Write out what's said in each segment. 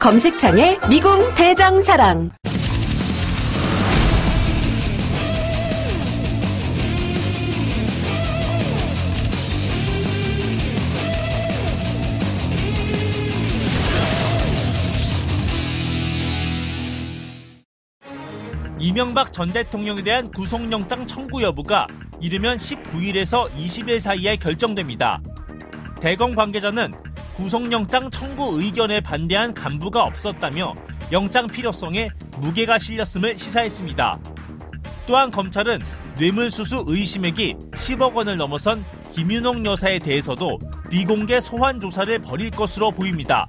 검색창에 미궁 대장사랑. 이명박 전 대통령에 대한 구속영장 청구 여부가 이르면 19일에서 20일 사이에 결정됩니다. 대검 관계자는 구속영장 청구 의견에 반대한 간부가 없었다며 영장 필요성에 무게가 실렸음을 시사했습니다. 또한 검찰은 뇌물수수 의심액이 10억 원을 넘어선 김윤옥 여사에 대해서도 비공개 소환 조사를 벌일 것으로 보입니다.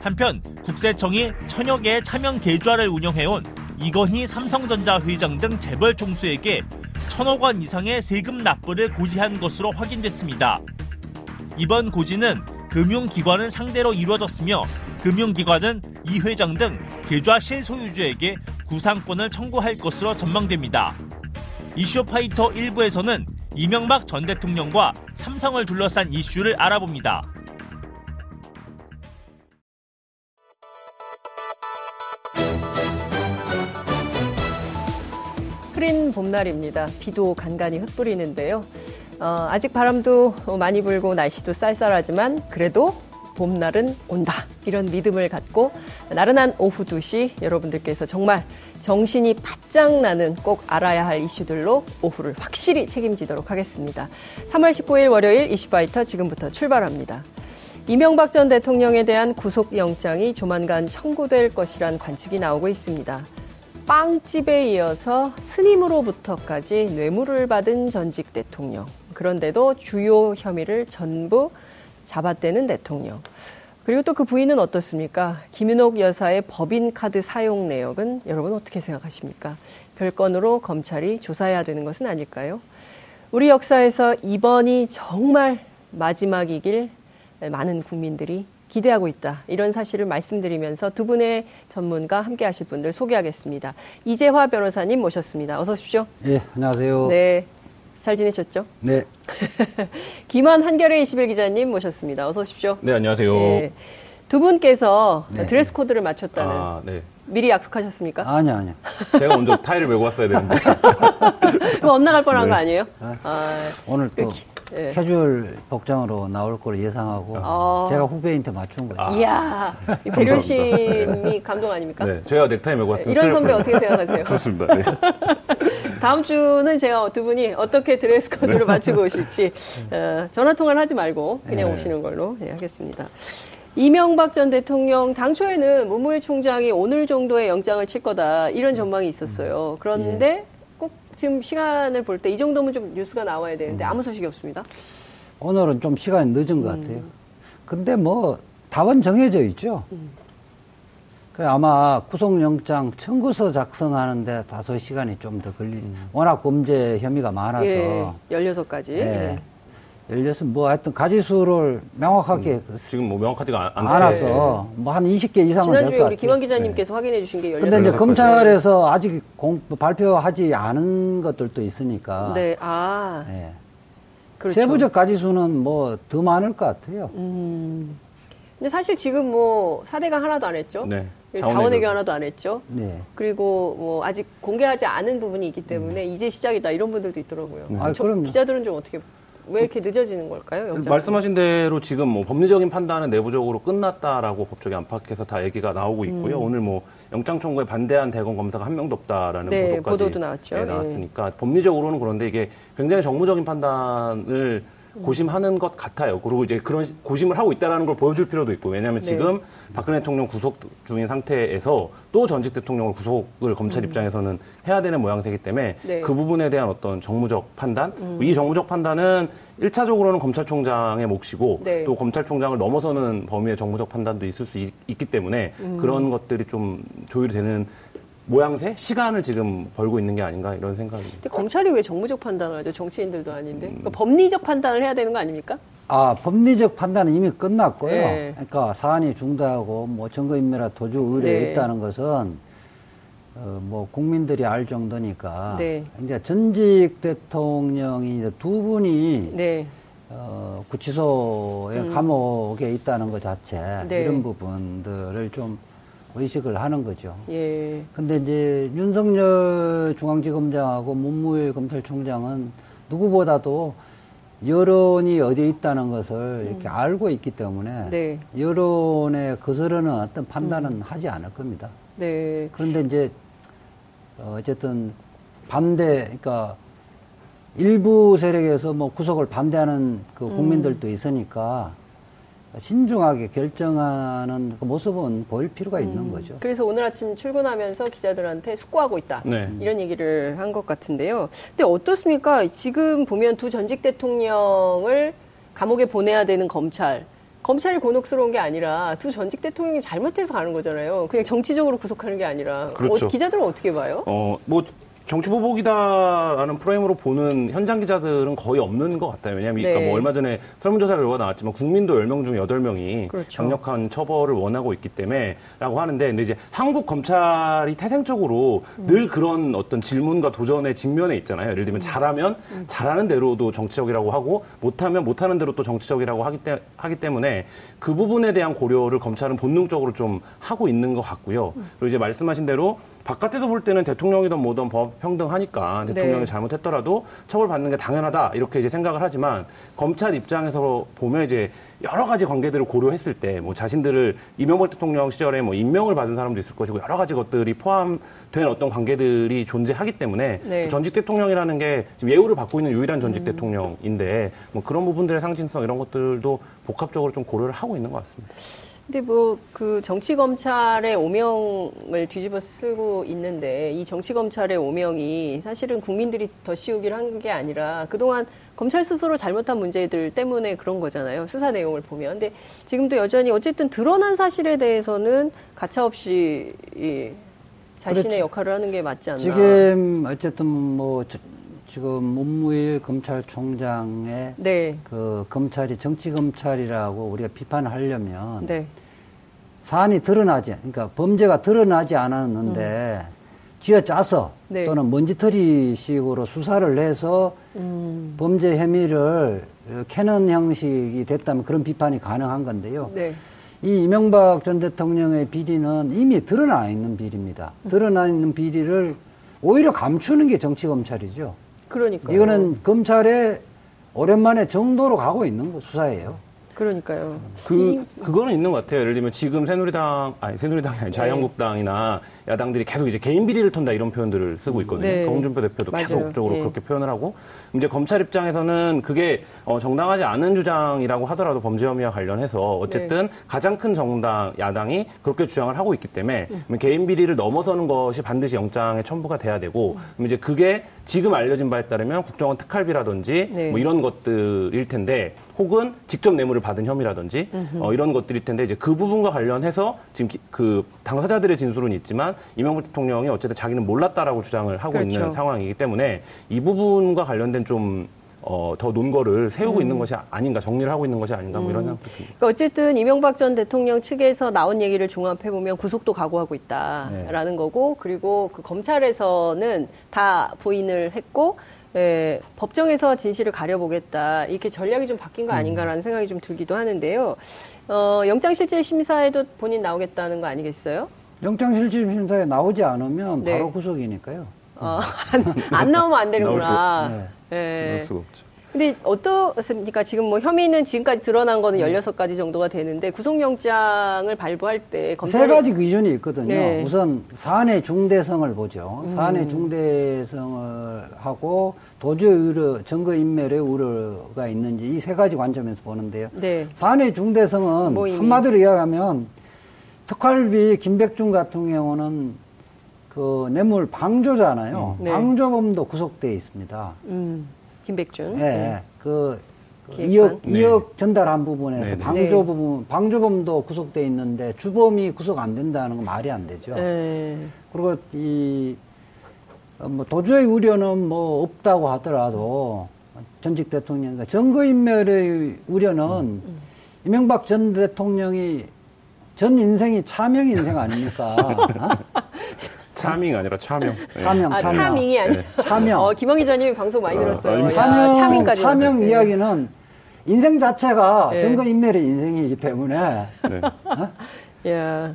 한편 국세청이 천여 개의 차명 계좌를 운영해온 이건희 삼성전자 회장 등 재벌 총수에게 천억 원 이상의 세금 납부를 고지한 것으로 확인됐습니다. 이번 고지는 금융기관을 상대로 이루어졌으며 금융기관은 이 회장 등 계좌 실소유주에게 구상권을 청구할 것으로 전망됩니다. 이슈파이터 1부에서는 이명박 전 대통령과 삼성을 둘러싼 이슈를 알아봅니다. 흐린 봄날입니다. 비도 간간히 흩뿌리는데요. 어, 아직 바람도 많이 불고 날씨도 쌀쌀하지만 그래도 봄날은 온다. 이런 믿음을 갖고 나른한 오후 2시 여러분들께서 정말 정신이 바짝 나는 꼭 알아야 할 이슈들로 오후를 확실히 책임지도록 하겠습니다. 3월 19일 월요일 이슈파이터 지금부터 출발합니다. 이명박 전 대통령에 대한 구속영장이 조만간 청구될 것이란 관측이 나오고 있습니다. 빵집에 이어서 스님으로부터까지 뇌물을 받은 전직 대통령. 그런데도 주요 혐의를 전부 잡아떼는 대통령. 그리고 또 그 부인은 어떻습니까? 김윤옥 여사의 법인 카드 사용 내역은 여러분 어떻게 생각하십니까? 별건으로 검찰이 조사해야 되는 것은 아닐까요? 우리 역사에서 이번이 정말 마지막이길 많은 국민들이 기대하고 있다. 이런 사실을 말씀드리면서 두 분의 전문가 함께 하실 분들 소개하겠습니다. 이재화 변호사님 모셨습니다. 어서 오십시오. 예, 안녕하세요. 네. 잘 지내셨죠? 네. 김한 한겨레 21 기자님 모셨습니다. 어서 오십시오. 네, 안녕하세요. 네. 두 분께서 네. 드레스 코드를 맞췄다는 아, 네. 미리 약속하셨습니까? 아니요, 아니요. 제가 먼저 타이를 메고 왔어야 되는데. 그럼 엇나갈 뻔한 네. 거 아니에요? 아, 아, 오늘 또 이렇게, 예. 캐주얼 복장으로 나올 걸 예상하고 아. 제가 후배한테 맞춘 거예요. 아. 이야, 이 배려심이 감동 아닙니까? 네, 제가 넥타이 메고 왔으면 이런 선배 날 어떻게 생각하세요? 좋습니다. 네. 다음 주는 제가 두 분이 어떻게 드레스 코드를 맞추고 오실지 어, 전화 통화를 하지 말고 그냥 네. 오시는 걸로 네, 하겠습니다. 이명박 전 대통령 당초에는 문무일 총장이 오늘 정도의 영장을 칠 거다 이런 전망이 있었어요. 그런데 꼭 지금 시간을 볼 때 이 정도면 좀 뉴스가 나와야 되는데 아무 소식이 없습니다. 오늘은 좀 시간이 늦은 것 같아요. 근데 뭐 답은 정해져 있죠. 그 아마 구속영장 청구서 작성하는데 다소 시간이 좀 더 걸리. 워낙 범죄 혐의가 많아서 예, 16가지. 예. 열려서 뭐 하여튼 가지수를 명확하게 지금 뭐 명확하지가 않- 안. 와서 뭐 한 20개 이상은 될 지난주에 것 우리 같아요. 김원 기자님께서 확인해 주신 게 16가지. 근데 이제 열여섯 검찰에서 아직 공, 발표하지 않은 것들도 있으니까. 네, 아, 예. 그렇죠. 세부적 가지수는 뭐 더 많을 것 같아요. 음. 근데 사실 지금 뭐 사대강 하나도 안 했죠. 네. 자원외교 하나도 안 했죠. 네. 그리고 뭐 아직 공개하지 않은 부분이 있기 때문에 이제 시작이다 이런 분들도 있더라고요. 아, 저- 그럼요. 기자들은 좀 어떻게 왜 이렇게 늦어지는 걸까요? 영장 말씀하신 대로 지금 뭐 법리적인 판단은 내부적으로 끝났다라고 법조계 안팎에서 다 얘기가 나오고 있고요. 오늘 뭐 영장 청구에 반대한 대검 검사가 한 명도 없다라는 음. 네, 보도까지 보도도 나왔죠. 예, 예. 나왔으니까 법리적으로는 그런데 이게 굉장히 정무적인 판단을 고심하는 것 같아요. 그리고 이제 그런 시- 고심을 하고 있다는 걸 보여줄 필요도 있고 왜냐하면 네. 지금 박근혜 대통령 구속 중인 상태에서 또 전직 대통령을 구속을 검찰 입장에서는 해야 되는 모양새이기 때문에 음. 네. 그 부분에 대한 어떤 정무적 판단 이 정무적 판단은 일차적으로는 검찰총장의 몫이고 네. 또 검찰총장을 넘어서는 범위의 정무적 판단도 있을 수 있, 기 때문에 음. 그런 것들이 좀 조율이 되는 모양새 시간을 지금 벌고 있는 게 아닌가 이런 생각이 근데 검찰이 왜 정무적 판단을 하죠? 정치인들도 아닌데. 그러니까 법리적 판단을 해야 되는 거 아닙니까? 아, 법리적 판단은 이미 끝났고요. 네. 그러니까 사안이 중대하고 뭐 증거인멸이나 도주 의뢰가 네. 있다는 것은 어, 뭐 국민들이 알 정도니까 네. 이제 전직 대통령이 이제 두 분이 네. 어, 구치소에 음. 감옥에 있다는 것 자체 네. 이런 부분들을 좀 의식을 하는 거죠. 예. 근데 이제 윤석열 중앙지검장하고 문무일 검찰총장은 누구보다도 여론이 어디에 있다는 것을 이렇게 알고 있기 때문에 음. 네. 여론에 거스르는 어떤 판단은 하지 않을 겁니다. 네. 그런데 이제 어, 어쨌든 반대, 그러니까 일부 세력에서 뭐 구속을 반대하는 그 음. 국민들도 있으니까 신중하게 결정하는 그 모습은 보일 필요가 있는 거죠. 그래서 오늘 아침 출근하면서 기자들한테 숙고하고 있다. 네. 이런 얘기를 한 것 같은데요. 근데 어떻습니까? 지금 보면 두 전직 대통령을 감옥에 보내야 되는 검찰. 검찰이 곤혹스러운 게 아니라 두 전직 대통령이 잘못해서 가는 거잖아요. 그냥 정치적으로 구속하는 게 아니라. 그렇죠. 어, 기자들은 어떻게 봐요? 어, 뭐, 정치 보복이다라는 프레임으로 보는 현장 기자들은 거의 없는 것 같아요. 왜냐하면 네. 그러니까 뭐 얼마 전에 설문조사 결과가 나왔지만 국민도 10명 중 8명이 그렇죠. 강력한 처벌을 원하고 있기 때문에 라고 하는데 근데 이제 한국 검찰이 태생적으로 음. 늘 그런 어떤 질문과 도전에 직면해 있잖아요. 예를 들면 잘하면 음. 잘하는 대로도 정치적이라고 하고 못하면 못하는 대로 또 정치적이라고 하기, 때, 하기 때문에 그 부분에 대한 고려를 검찰은 본능적으로 좀 하고 있는 것 같고요. 음. 그리고 이제 말씀하신 대로 바깥에서 볼 때는 대통령이든 뭐든 법 평등하니까 대통령이 네. 잘못했더라도 처벌받는 게 당연하다 이렇게 이제 생각을 하지만 검찰 입장에서 보면 이제 여러 가지 관계들을 고려했을 때 뭐 자신들을 이명박 대통령 시절에 뭐 임명을 받은 사람도 있을 것이고 여러 가지 것들이 포함된 어떤 관계들이 존재하기 때문에 네. 또 전직 대통령이라는 게 지금 예우를 받고 있는 유일한 전직 대통령인데 뭐 그런 부분들의 상징성 이런 것들도 복합적으로 좀 고려를 하고 있는 것 같습니다. 근데 뭐 그 정치 검찰의 오명을 뒤집어 쓰고 있는데 이 정치 검찰의 오명이 사실은 국민들이 더 씌우기를 한 게 아니라 그동안 검찰 스스로 잘못한 문제들 때문에 그런 거잖아요. 수사 내용을 보면. 근데 지금도 여전히 어쨌든 드러난 사실에 대해서는 가차없이 이 자신의 그렇죠. 역할을 하는 게 맞지 않나. 지금 어쨌든 뭐 저- 지금 문무일 검찰총장의 네. 그 검찰이 정치 검찰이라고 우리가 비판을 하려면 네. 사안이 드러나지, 그러니까 범죄가 드러나지 않았는데 쥐어짜서 음. 네. 또는 먼지털이식으로 수사를 해서 음. 범죄 혐의를 캐는 형식이 됐다면 그런 비판이 가능한 건데요. 네. 이 이명박 전 대통령의 비리는 이미 드러나 있는 비리입니다. 음. 드러나 있는 비리를 오히려 감추는 게 정치 검찰이죠. 그러니까요. 이거는 검찰에 오랜만에 정도로 가고 있는 거 수사예요. 그러니까요. 그, 그거는 있는 것 같아요. 예를 들면 지금 새누리당, 아니, 새누리당이 아니, 자유한국당이나 야당들이 계속 이제 개인 비리를 턴다 이런 표현들을 쓰고 있거든요. 네. 홍준표 대표도 맞아요. 계속적으로 예. 그렇게 표현을 하고. 이제 검찰 입장에서는 그게 어, 정당하지 않은 주장이라고 하더라도 범죄 혐의와 관련해서 어쨌든 네. 가장 큰 정당, 야당이 그렇게 주장을 하고 있기 때문에 음. 개인 비리를 넘어서는 것이 반드시 영장에 첨부가 돼야 되고 그럼 이제 그게 지금 알려진 바에 따르면 국정원 특활비라든지 네. 뭐 이런 것들일 텐데 혹은 직접 뇌물을 받은 혐의라든지 어, 이런 것들일 텐데 이제 그 부분과 관련해서 지금 기- 그 당사자들의 진술은 있지만 이명박 대통령이 어쨌든 자기는 몰랐다라고 주장을 하고 그렇죠. 있는 상황이기 때문에 이 부분과 관련된 좀 어, 더 논거를 세우고 있는 것이 아닌가 정리를 하고 있는 것이 아닌가 뭐 이런 생각도 듭니다. 그러니까 어쨌든 이명박 전 대통령 측에서 나온 얘기를 종합해 보면 구속도 각오하고 있다라는 네. 거고 그리고 그 검찰에서는 다 부인을 했고 에, 법정에서 진실을 가려보겠다 이렇게 전략이 좀 바뀐 거 아닌가라는 생각이 좀 들기도 하는데요. 어, 영장실질심사에도 본인 나오겠다는 거 아니겠어요? 영장실질심사에 나오지 않으면 네. 바로 구속이니까요. 어, 안, 안 나오면 안 되는구나. 네. 예. 그럴 수가 없죠. 근데 어떻습니까? 지금 뭐 혐의는 지금까지 드러난 거는 16가지 정도가 되는데 구속영장을 발부할 때세 검찰이 가지 기준이 있거든요. 네. 우선 사안의 중대성을 보죠. 음. 사안의 중대성을 하고 도주 우려, 증거 인멸의 우려가 있는지 이 세 가지 관점에서 보는데요. 네. 사안의 중대성은 뭐 한마디로 이야기하면 특활비 김백준 같은 경우는 그 뇌물 방조잖아요. 네. 방조범도 구속돼 있습니다. 음, 김백준. 예, 그 2억, 네. 2억 전달한 부분에서 네, 네. 방조 네. 부분, 방조범도 구속돼 있는데 주범이 구속 안 된다는 건 말이 안 되죠. 네. 그리고 이, 어, 뭐 도저히 우려는 뭐 없다고 하더라도 전직 대통령, 그러니까 증거인멸의 우려는 음, 이명박 전 대통령이 전 인생이 차명 인생 아닙니까? 어? 차밍 아니라 차명. 네. 차명, 아, 차명. 차밍이 아니라. 차명. 어, 김홍희 전님이 방송 많이 어, 들었어요. 아니, 야, 차명, 차밍까지. 차명 네. 이야기는 인생 자체가 네. 증거인멸의 인생이기 때문에 네. 야.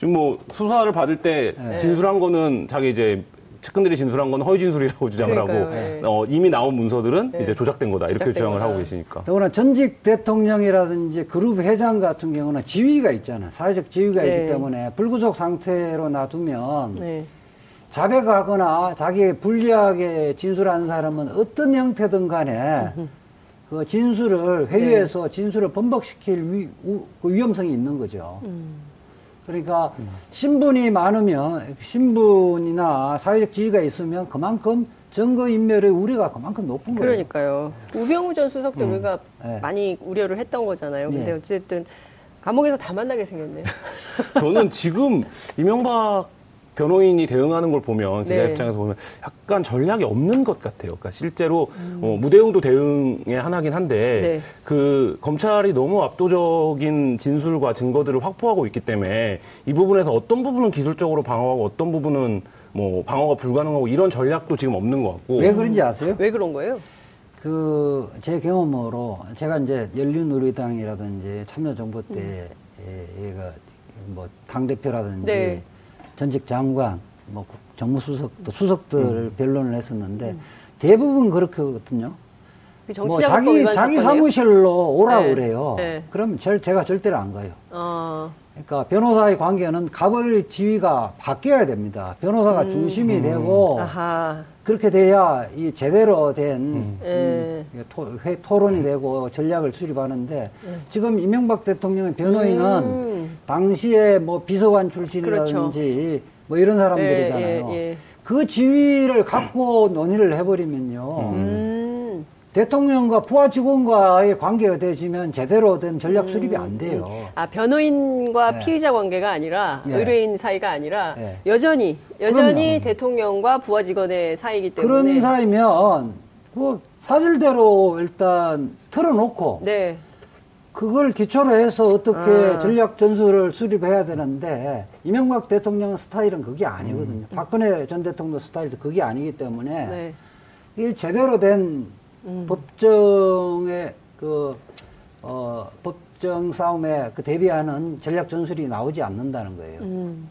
지금 뭐 수사를 받을 때 네. 진술한 거는 자기 이제 측근들이 진술한 건 허위 진술이라고 주장을 그러니까요, 하고 네. 어, 이미 나온 문서들은 네. 이제 조작된 거다 이렇게 조작된 주장을 거다. 하고 계시니까. 더구나 전직 대통령이라든지 그룹 회장 같은 경우는 지위가 있잖아요. 사회적 지위가 네. 있기 때문에 불구속 상태로 놔두면 네. 자백하거나 자기의 불리하게 진술한 사람은 어떤 형태든 간에 그 진술을 회유해서 네. 진술을 번복시킬 위, 우- 그 위험성이 있는 거죠. 음. 그러니까 신분이 많으면 신분이나 사회적 지위가 있으면 그만큼 증거인멸의 우려가 그만큼 높은 거예요. 그러니까요. 우병우 전 수석도 우리가 네. 많이 우려를 했던 거잖아요. 근데 네. 어쨌든 감옥에서 다 만나게 생겼네요. 저는 지금 이명박 변호인이 대응하는 걸 보면 기자 네. 입장에서 보면 약간 전략이 없는 것 같아요. 그러니까 실제로 어, 무대응도 대응의 하나긴 한데 음. 네. 그 검찰이 너무 압도적인 진술과 증거들을 확보하고 있기 때문에 이 부분에서 어떤 부분은 기술적으로 방어하고 어떤 부분은 뭐 방어가 불가능하고 이런 전략도 지금 없는 것 같고 왜 그런지 아세요? 왜 그런 거예요? 그 제 경험으로 제가 이제 열린우리당이라든지 참여정부 때 예, 얘가 뭐 당 대표라든지 네. 전직 장관, 뭐 국- 정무수석도 수석들을 음. 변론을 했었는데 대부분 그렇거든요. 그뭐 자기 자기 사건이에요? 사무실로 오라 네. 그래요. 네. 그럼 절, 제가 절대로 안 가요. 어, 그러니까 변호사의 관계는 갑을 지위가 바뀌어야 됩니다. 변호사가 중심이 되고 음. 아하. 그렇게 돼야 이 제대로 된 예. 음, 토, 회, 토론이 되고 전략을 수립하는데 지금 이명박 대통령의 변호인은 음. 당시에 뭐 비서관 출신이라든지 뭐 이런 사람들이잖아요. 예, 예, 예. 그 지위를 갖고 논의를 해버리면요. 음. 대통령과 부하 직원과의 관계가 되시면 제대로 된 전략 수립이 안 돼요. 아, 변호인과 네. 피의자 관계가 아니라 네. 의뢰인 사이가 아니라 네. 여전히 여전히 그럼요. 대통령과 부하 직원의 사이이기 때문에 그런 사이면 뭐 사실대로 일단 틀어놓고 네. 그걸 기초로 해서 어떻게 아. 전략 전술을 수립해야 되는데 이명박 대통령 스타일은 그게 아니거든요. 박근혜 전 대통령 스타일도 그게 아니기 때문에 네. 이게 제대로 된 음. 법정의 그 어, 법정 싸움에 그 대비하는 전략 전술이 나오지 않는다는 거예요. 음.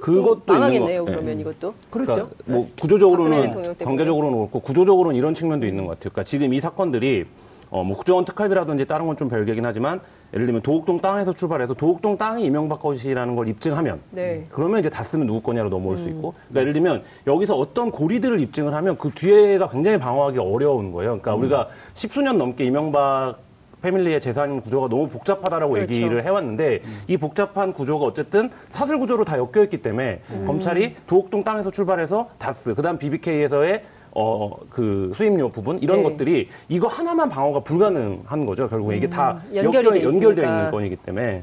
그것도 망하겠네요. 그러면 네. 이것도. 그러니까 그렇죠? 뭐 박근혜 구조적으로는. 관계적으로는 그렇고 구조적으로는 이런 측면도 있는 것 같아요. 그러니까 지금 이 사건들이 어, 뭐 국정원 특활비라든지 다른 건 좀 별개긴 하지만 예를 들면 도곡동 땅에서 출발해서 도곡동 땅이 이명박 것이라는 걸 입증하면 네. 그러면 이제 다 쓰면 누구 거냐로 넘어올 수 있고 그러니까 예를 들면 여기서 어떤 고리들을 입증을 하면 그 뒤에가 굉장히 방어하기 어려운 거예요. 그러니까 우리가 십수년 넘게 이명박 패밀리의 재산 구조가 너무 복잡하다라고 그렇죠. 얘기를 해왔는데 이 복잡한 구조가 어쨌든 사슬 구조로 다 엮여 있기 때문에 검찰이 도곡동 땅에서 출발해서 다스 그다음 BBK에서의 어 그 수임료 부분 이런 네. 것들이 이거 하나만 방어가 불가능한 거죠. 결국에 이게 다 음, 연결이 연결되어. 있는 건이기 때문에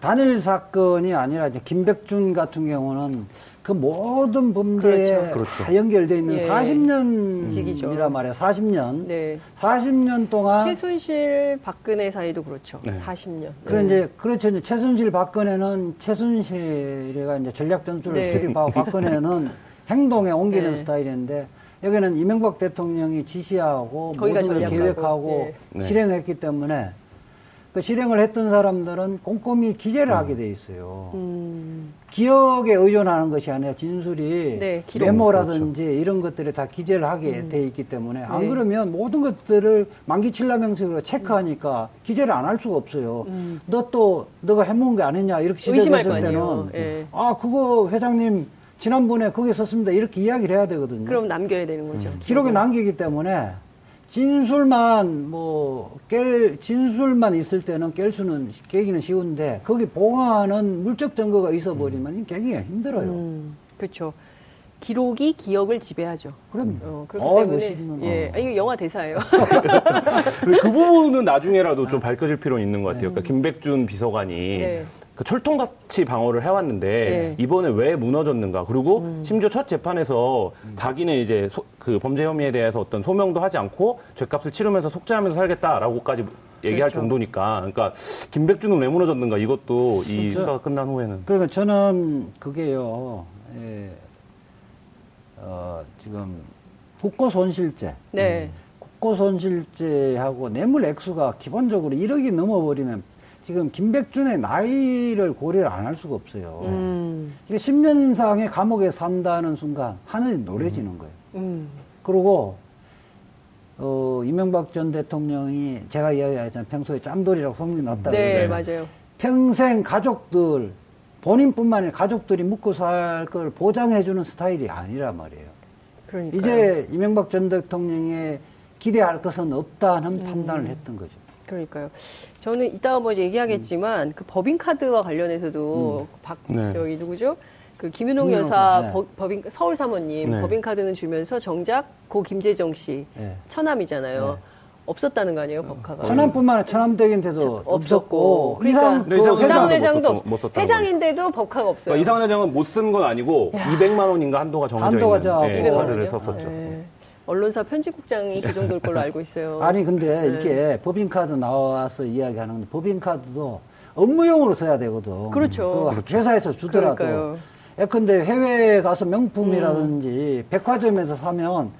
단일 사건이 아니라 이제 김백준 같은 경우는 그 모든 범죄에 그렇죠. 그렇죠. 다 연결되어 있는 예. 40년이라 직이죠. 말이에요. 40년. 네. 40년 동안 최순실 박근혜 사이도 그렇죠. 네. 40년. 그런 이제 그렇죠. 이제 최순실 박근혜는 최순실이가 이제 전략 전술을 네. 수립하고 박근혜는 행동에 옮기는 네. 스타일인데 여기는 이명박 대통령이 지시하고 모든 걸 계획하고 네. 실행했기 때문에 그 실행을 했던 사람들은 꼼꼼히 기재를 하게 돼 있어요. 음. 기억에 의존하는 것이 아니라 진술이 네. 메모라든지 이런 것들이 다 기재를 하게 돼 있기 때문에 안 네. 그러면 모든 것들을 만기칠라명식으로 체크하니까 기재를 안 할 수가 없어요. 너 또 너가 해먹은 게 아니냐 이렇게 지적했을. 때는 예. 아 그거 회장님 지난번에 거기 썼습니다 이렇게 이야기를 해야 되거든요. 그럼 남겨야 되는 거죠. 음. 기록에 남기기 때문에 진술만 뭐 깰 진술만 있을 때는 깰 수는 깨기는 쉬운데 거기 보강하는 물적 증거가 있어 버리면 깨기가 힘들어요. 음, 그렇죠. 기록이 기억을 지배하죠. 그럼 어, 그렇기 어, 때문에 멋있는, 예, 어. 아, 이거 영화 대사예요. 그 부분은 나중에라도 좀 밝혀질 필요는 있는 것 같아요. 그러니까 김백준 비서관이 네. 그 철통같이 방어를 해왔는데 네. 이번에 왜 무너졌는가? 그리고 심지어 첫 재판에서 자기는 이제 소- 그 범죄 혐의에 대해서 어떤 소명도 하지 않고 죄값을 치르면서 속죄하면서 살겠다라고까지 얘기할 그렇죠. 정도니까, 그러니까 김백준은 왜 무너졌는가? 이것도 이 그렇죠. 수사가 끝난 후에는 그러니까 저는 그게요, 예, 어, 지금 국고손실죄, 네. 국고손실죄하고 뇌물 액수가 기본적으로 1억이 넘어버리면 지금 김백준의 나이를 고려를 안 할 수가 없어요. 음, 이게 10년 이상의 감옥에 산다는 순간 하늘이 노래지는 거예요. 음, 그리고 어, 이명박 전 대통령이 제가 이야기하잖아요. 평소에 짠돌이라고 소문이 났다고. 네, 네. 맞아요. 평생 가족들, 본인뿐만 아니라 가족들이 묵고 살 걸 보장해주는 스타일이 아니란 말이에요. 그러니까 이제 이명박 전 대통령의 기대할 것은 없다는 음. 판단을 했던 거죠. 그러니까요. 저는 이따가 뭐 얘기하겠지만 그 법인카드와 관련해서도 박 네. 저기 누구죠? 그 김윤홍 여사 네. 법- 법인 서울 사모님 네. 법인카드는 주면서 정작 고 김재정 씨 예. 처남이잖아요. 없었다는 거 아니에요, 법카가? 천안뿐만 아니라 천안댁인데도 없었고, 그러니까 이상, 네, 그 이상 이상훈 못 회장도 썼다는 회장인데도 법카가 없어요. 그러니까 이상한 회장은 못 쓴 건 아니고 200만 원인가 한도가 정해져 한도가 있는. 예, 200만 카드를? 썼었죠. 네. 언론사 편집국장이 그 정도일 걸로 알고 있어요. 아니 근데 네. 이게 법인카드 나와서 이야기하는 건데 법인카드도 업무용으로 써야 되거든. 그렇죠. 그 회사에서 주더라도. 그러니까요. 예컨대 해외에 가서 명품이라든지 백화점에서 사면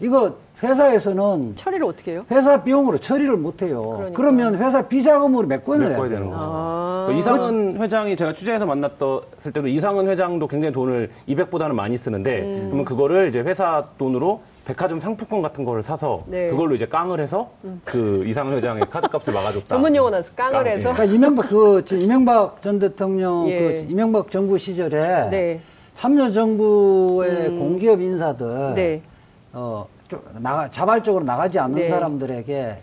이거 회사에서는 처리를 어떻게 해요? 회사 비용으로 처리를 못 해요. 그러니까요. 그러면 회사 비자금으로 메꿔야 돼요. 되는 거죠. 아. 그 이상은 회장이 제가 취재해서 만났을 때도 이상은 회장도 굉장히 돈을 200보다는 많이 쓰는데 음. 그러면 그거를 이제 회사 돈으로 백화점 상품권 같은 거를 사서 네. 음. 그걸로 이제 깡을 해서 그 이상은 회장의 카드값을 막아줬다. 전문 용어 나서 깡을 깡, 해서. 예. 그러니까 이명박 그 저 이명박 전 대통령 예. 그 이명박 정부 시절에 네. 참여 정부의 음. 공기업 인사들 네. 어, 좀 나가, 자발적으로 나가지 않는 네. 사람들에게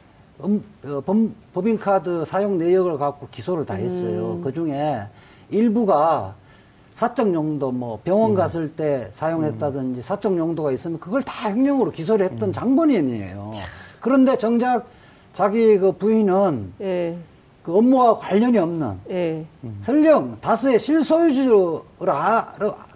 음, 어, 법, 법인카드 사용 내역을 갖고 기소를 다 했어요. 음. 그 중에 일부가 사적 용도, 뭐 병원 갔을 때 사용했다든지 사적 용도가 있으면 그걸 다 횡령으로 기소를 했던 장본인이에요. 그런데 정작 자기 그 부인은 예. 그 업무와 관련이 없는 예. 설령 다수의 실소유주라고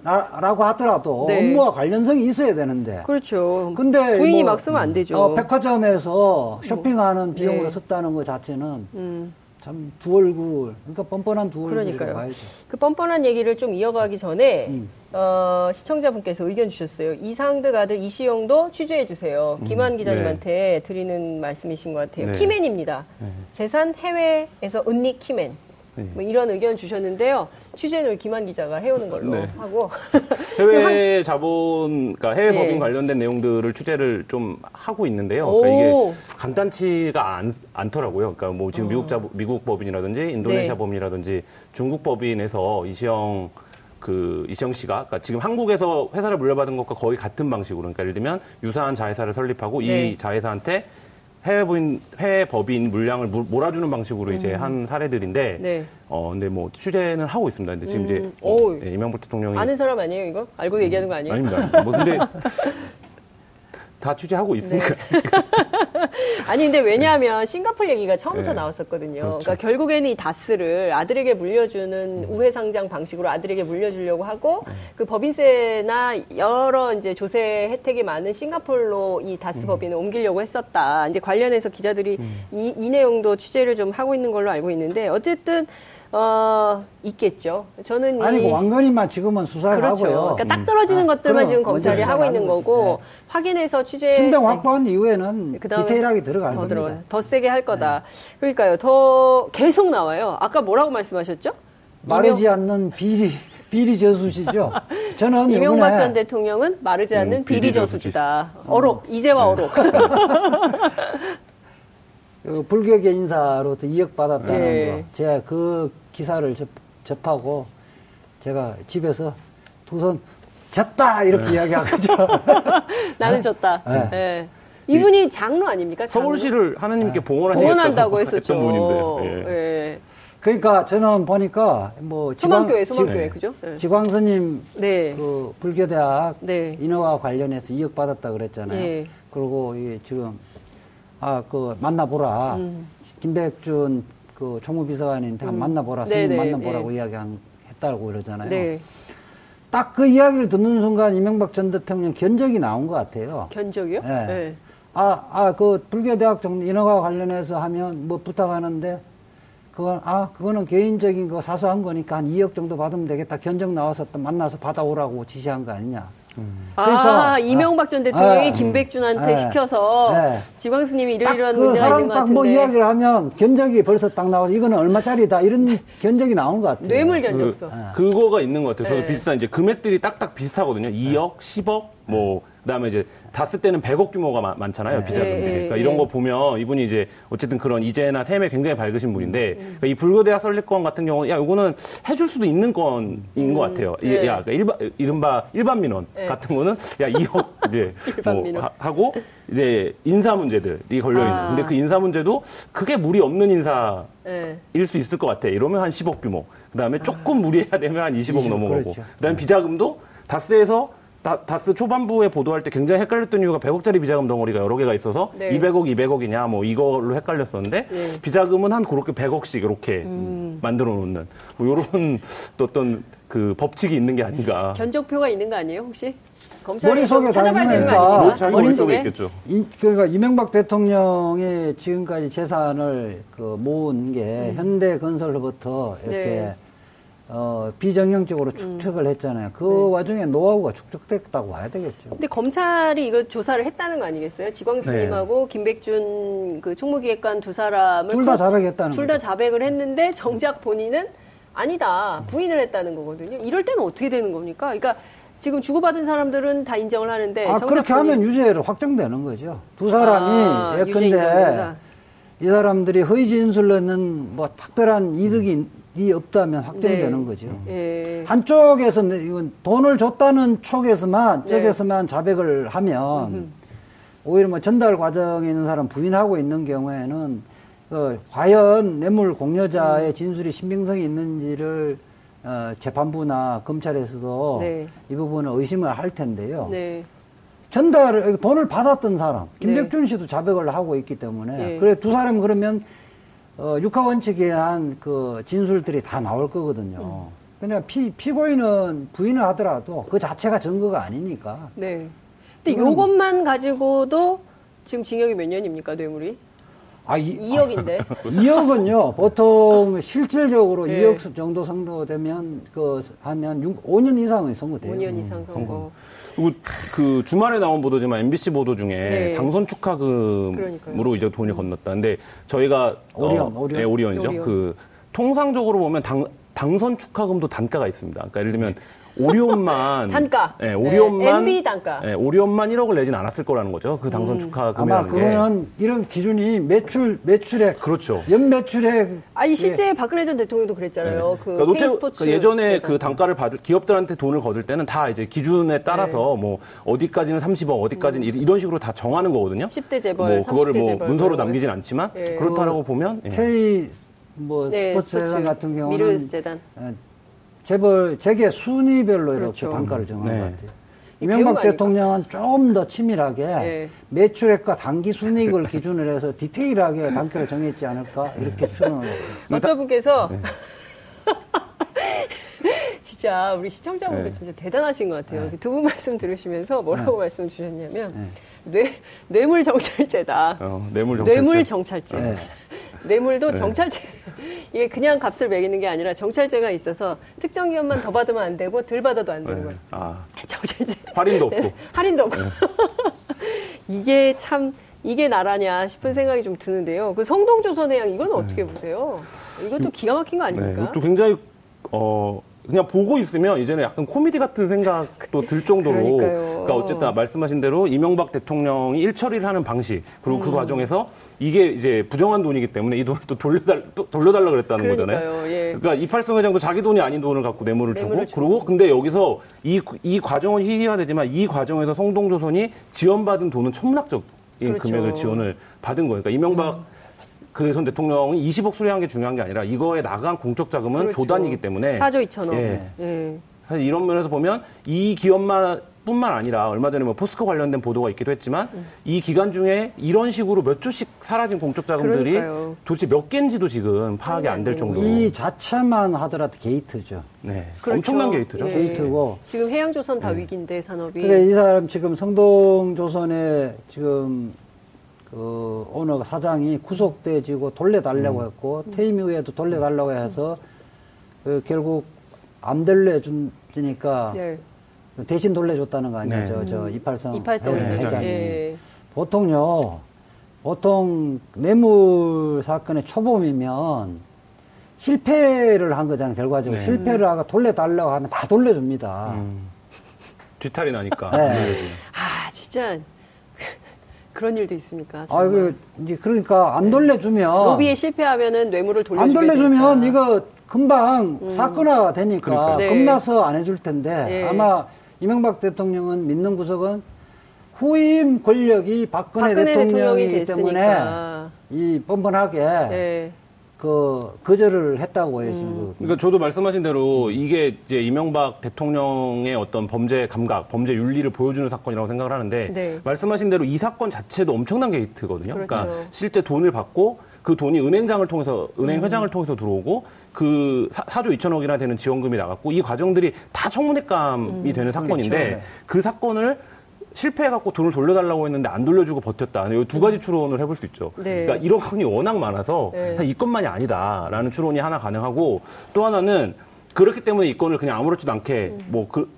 하더라도 네. 업무와 관련성이 있어야 되는데 그렇죠. 근데 부인이 뭐, 막 쓰면 안 되죠. 어, 백화점에서 쇼핑하는 비용으로 네. 썼다는 것 자체는 음. 참 두 얼굴, 그러니까 뻔뻔한 두 얼굴이라고 그러니까요. 봐야죠. 그 뻔뻔한 얘기를 좀 이어가기 전에 음. 어, 시청자분께서 의견 주셨어요. 이상득 아들 이시영도 취재해 주세요. 김한 기자님한테 드리는 말씀이신 것 같아요. 네. 키맨입니다. 재산 해외에서 은닉 키맨. 네. 뭐 이런 의견 주셨는데요. 취재는 김한 기자가 해오는 걸로 네. 하고 해외 자본, 그러니까 해외 예. 법인 관련된 내용들을 취재를 좀 하고 있는데요. 오. 그러니까 이게 간단치가 않, 않더라고요. 그러니까 뭐 지금 미국 자, 미국 법인이라든지 인도네시아 네. 법인이라든지 중국 법인에서 이시영 그 이시영 씨가 그러니까 지금 한국에서 회사를 물려받은 것과 거의 같은 방식으로 그러니까 예를 들면 유사한 자회사를 설립하고 네. 이 자회사한테 해외 법인 해외 법인 물량을 물- 몰아주는 방식으로 이제 한 사례들인데 음. 네. 어 근데 뭐 취재는 하고 있습니다. 근데 지금 음. 이제 오. 어, 예, 이명박 대통령이 아는 사람 아니에요 이거? 알고 얘기하는 거 아니에요? 아닙니다. 뭐 근데 다 취재하고 있으니까. 네. 아니 근데 왜냐하면 싱가폴 얘기가 처음부터 네. 나왔었거든요. 그렇죠. 그러니까 결국에는 이 다스를 아들에게 물려주는 우회 상장 방식으로 아들에게 물려주려고 하고 그 법인세나 여러 이제 조세 혜택이 많은 싱가폴로 이 다스 법인을 옮기려고 했었다. 이제 관련해서 기자들이 이, 이 내용도 취재를 좀 하고 있는 걸로 알고 있는데 어쨌든 어 있겠죠. 저는 이 아니, 그 왕건이만 지금은 수사를 그렇죠. 하고요. 그러니까 딱 떨어지는 음. 아, 것들만 그럼 지금 검찰이 하고 있는 거고 거죠. 확인해서 취재 신병 확보한 이후에는 그다음에 디테일하게 들어갈 더 겁니다. 들어가요. 더 세게 할 거다. 그러니까요. 더 계속 나와요. 아까 뭐라고 말씀하셨죠? 마르지 않는 비리, 비리 저수지죠. 저는 이명박 이번에 전 대통령은 마르지 않는 음, 비리 비리 저수지다. 어록 이제와 어록. 그 불교계 인사로 2억 받았다는 네. 거. 제가 그 기사를 접, 접하고 제가 집에서 두 손 졌다 이렇게 네. 이야기하거든요. 나는 졌다. 네. 예. 이분이 장로 아닙니까? 장로? 서울시를 하나님께 봉헌하시겠다고 봉헌한다고 했었죠. 분인데. 예. 예. 그러니까 저는 보니까 뭐 소망교회, 지광- 소망교회, 네. 그죠? 네. 지광 스님 네. 그 불교대학 네. 인허가 관련해서 2억 받았다 그랬잖아요. 예. 그리고 이 지금 아 그 만나보라 음. 김백준 그 총무비서관한테 한 만나보라 네네, 스님 만나보라고 예. 이야기한 했다고 그러잖아요. 네. 딱그 이야기를 듣는 순간 이명박 전 대통령 견적이 나온 것 같아요. 견적이요? 네. 네. 아, 아, 그 불교대학 정 인허가 관련해서 하면 뭐 부탁하는데 그건 아, 그거는 개인적인 거 사소한 거니까 한 2억 정도 받으면 되겠다. 견적 나와서 또 만나서 받아오라고 지시한 거 아니냐. 아, 그러니까, 이명박 전 대통령이 아, 김백준한테 네. 시켜서 네. 지광 스님이 딱 이러이러한 그 문제가 있는 것딱 같은데 뭐 이야기를 하면 견적이 벌써 딱 나와서 이거는 얼마짜리다 이런 견적이 나온 것 같아요. 뇌물 견적서. 그, 그거가 있는 것 같아요. 저도 네. 비슷한 이제 금액들이 딱딱 비슷하거든요. 2억, 10억, 뭐 그다음에 이제 다 쓸 때는 100억 규모가 마- 많잖아요. 비자금들이. 네, 그러니까 네, 이런 네. 거 보면 이분이 이제 어쨌든 그런 이재나 셈에 굉장히 밝으신 분인데 음. 그러니까 이 불교대학 설립 건 같은 경우는 야 이거는 해줄 수도 있는 건인 것 같아요. 이- 네. 야 그러니까 일반 이른바 일반 민원 네. 같은 거는 야 2억 이제 뭐 민원. 하- 하고 이제 인사 문제들이 걸려 있는. 아. 근데 그 인사 문제도 크게 무리 없는 인사 네. 일수 있을 것 같아. 이러면 한 10억 규모. 그 다음에 조금 무리해야 되면 한 20억 20억, 넘어가고. 그렇죠. 그 다음에 비자금도 다스에서 다, 다스 초반부에 보도할 때 굉장히 헷갈렸던 이유가 100억짜리 비자금 덩어리가 여러 개가 있어서 네. 200억, 200억이냐 뭐 이걸로 헷갈렸었는데 네. 비자금은 한 그렇게 100억씩 이렇게 음. 만들어 놓는 뭐 이런 또 어떤 그 법칙이 있는 게 아닌가. 견적표가 있는 거 아니에요, 혹시? 검찰이 머릿속에 좀 찾아봐야 되는 거 다니니까. 아닙니까? 뭐 머릿속에? 있겠죠. 이, 그러니까 이명박 대통령의 지금까지 재산을 그 모은 게 현대건설로부터 이렇게 네. 어, 비정형적으로 축적을 했잖아요. 그 와중에 노하우가 축적됐다고 봐야 되겠죠. 근데 검찰이 이거 조사를 했다는 거 아니겠어요? 지광 스님하고 김백준 그 총무기획관 두 사람을 둘다또 자백했다는 둘 다. 자백을 했는데 정작 본인은 아니다 부인을 했다는 거거든요. 이럴 때는 어떻게 되는 겁니까? 그러니까 지금 주고받은 사람들은 다 인정을 하는데 아, 그렇게 본인- 하면 유죄로 확정되는 거죠. 두 사람이 아, 예컨대. 이 사람들이 허위 진술로는 뭐 특별한 이득이 없다면 확정되는 네. 거죠. 예. 한쪽에서는 이건 돈을 줬다는 쪽에서만 네. 쪽에서만 자백을 하면 오히려 뭐 전달 과정에 있는 사람 부인하고 있는 경우에는 그 과연 뇌물 공여자의 음. 진술이 신빙성이 있는지를 어, 재판부나 검찰에서도 네. 이 부분을 의심을 할 텐데요. 네. 전달 돈을 받았던 사람 김백준 씨도 자백을 하고 있기 때문에 네. 그래 두 사람 그러면 어, 육하 원칙에 한 그 진술들이 다 나올 거거든요. 그냥 피, 피고인은 부인을 하더라도 그 자체가 증거가 아니니까. 네. 근데 요것만 가지고도 지금 징역이 몇 년입니까, 뇌물이? 아, 이, 2억인데. 2억은요, 보통 실질적으로 네. 2억 정도 선고되면, 그, 하면 6, 5년 이상의 선고돼요. 5년 이상 선고. 그리고 그 주말에 나온 보도지만 MBC 보도 중에 네. 당선 축하금으로 그러니까요. 이제 돈이 건넜다. 근데 저희가 오리온, 어, 오리온. 네, 오리온이죠. 오리온. 그 통상적으로 보면 당, 당선 축하금도 단가가 있습니다. 그러니까 예를 들면 오리온만 단가. 네, 오리온만 네, MB 단가. 네, 오리온만 1억을 내진 않았을 거라는 거죠. 그 당선 아마 축하금이라는 게. 그거는 이런 기준이 매출, 매출액, 그렇죠. 연매출액. 아니, 실제 박근혜 전 대통령도 그랬잖아요. 그 그러니까 노태- K스포츠. 그러니까 예전에 네, 그 단가를 받을 기업들한테 돈을 거둘 때는 다 이제 기준에 따라서 뭐 어디까지는 30억, 어디까지는 이- 이런 식으로 다 정하는 거거든요. 10대 재벌, 뭐 그거를 30대 뭐 재벌 문서로 그런 거. 남기진 않지만 예. 그렇다라고 보면 예. K 뭐 네, 스포츠 스포츠 재단 같은 경우는 미르 재단. 어, 재벌 재계 순위별로 이렇게 그렇죠. 단가를 정한 네. 것 같아요. 이 이명박 대통령은 좀더 치밀하게 네. 매출액과 단기 순이익을 기준으로 해서 디테일하게 단가를 정했지 않을까 이렇게 추론을 해요. 어떤 분께서 네. 진짜 우리 시청자분들 네. 진짜 대단하신 것 같아요. 두분 말씀 들으시면서 뭐라고 말씀 주셨냐면 네. 뇌, 뇌물 정찰제다. 어, 뇌물 정찰제. 뇌물 정찰제. 네. 뇌물도 네. 정찰제. 이게 그냥 값을 매기는 게 아니라 정찰제가 있어서 특정 기업만 더 받으면 안 되고 덜 받아도 안 되는 네. 거예요. 아, 정찰제. 할인도 없고. 할인도 없고. 이게 참 이게 나라냐 싶은 생각이 좀 드는데요. 그 성동조선해양 이건 어떻게 보세요? 이것도 기가 막힌 거 네, 아닙니까? 이것도 굉장히 어 그냥 보고 있으면 이제는 약간 코미디 같은 생각도 들 정도로 그러니까요. 그러니까 어쨌든 말씀하신 대로 이명박 대통령이 일처리를 하는 방식 그리고 음. 그 과정에서 이게 이제 부정한 돈이기 때문에 이 돈을 또 돌려달 또 돌려달라 그랬다는 그러니까요, 거잖아요. 예. 그러니까 이팔성 회장도 자기 돈이 아닌 돈을 갖고 뇌물을 주고 뇌물을 주고. 그리고 근데 여기서 이 이 과정은 희희화되지만 이 과정에서 성동조선이 지원받은 돈은 천문학적 인 그렇죠. 금액을 지원을 받은 거예요. 그러니까 이명박 그전 대통령이 20억 수리한 게 중요한 게 아니라 이거에 나간 공적 자금은 그렇죠. 조 단위기 때문에 4조 2천억. 예. 예. 사실 이런 면에서 보면 이 기업만 뿐만 아니라 얼마 전에 뭐 포스코 관련된 보도가 있기도 했지만 음. 이 기간 중에 이런 식으로 몇 조씩 사라진 공적 자금들이 그러니까요. 도대체 몇 개인지도 지금 파악이 안될안 정도로 이 자체만 하더라도 게이트죠. 네, 그렇죠. 엄청난 게이트죠. 예. 게이트고. 지금 해양조선 다 네. 위기인데 산업이. 그러니까 이 사람 지금 성동조선에 지금 그 오너 사장이 구속돼지고 돌려달라고 음. 했고 퇴임 이후에도 돌려달라고 해서 그 결국 안 돌려주니까 예. 대신 돌려줬다는 거 아니에요? 네. 저, 저 이팔성, 이팔성 회장, 회장. 회장이. 예. 보통요, 보통 뇌물 사건의 초범이면 실패를 한 거잖아요, 결과적으로. 네. 실패를 하고 돌려달라고 하면 다 돌려줍니다. 음, 뒤탈이 나니까. 네. 아, 진짜. 그런 일도 있습니까? 아. 그, 이제 그러니까 안 돌려주면. 로비에 실패하면은 뇌물을 돌려주게 안 돌려주면 되니까. 이거 금방 사건화가 되니까 그러니까요. 네. 겁나서 안 해줄 텐데 네. 아마 이명박 대통령은 믿는 구석은 후임 권력이 박근혜, 박근혜 대통령이 대통령이기 때문에 됐으니까. 이 뻔뻔하게 네. 그 거절을 했다고 해요 음. 지금. 그러니까 저도 말씀하신 대로 이게 이제 이명박 대통령의 어떤 범죄 감각, 범죄 윤리를 보여주는 사건이라고 생각을 하는데 네. 말씀하신 대로 이 사건 자체도 엄청난 게이트거든요. 그렇죠. 러니까 실제 돈을 받고 그 돈이 은행장을 통해서 은행 음. 회장을 통해서 들어오고 그 사, 4조 2천억이나 되는 지원금이 나갔고 이 과정들이 다 청문회감이 음. 되는 사건인데 그렇죠. 네. 그 사건을 실패해갖고 돈을 돌려달라고 했는데 안 돌려주고 버텼다. 이 두 가지 추론을 해볼 수 있죠. 네. 그러니까 이런 건이 워낙 많아서 네. 사실 이 건만이 아니다라는 추론이 하나 가능하고 또 하나는 그렇기 때문에 이 건을 그냥 아무렇지도 않게 뭐 그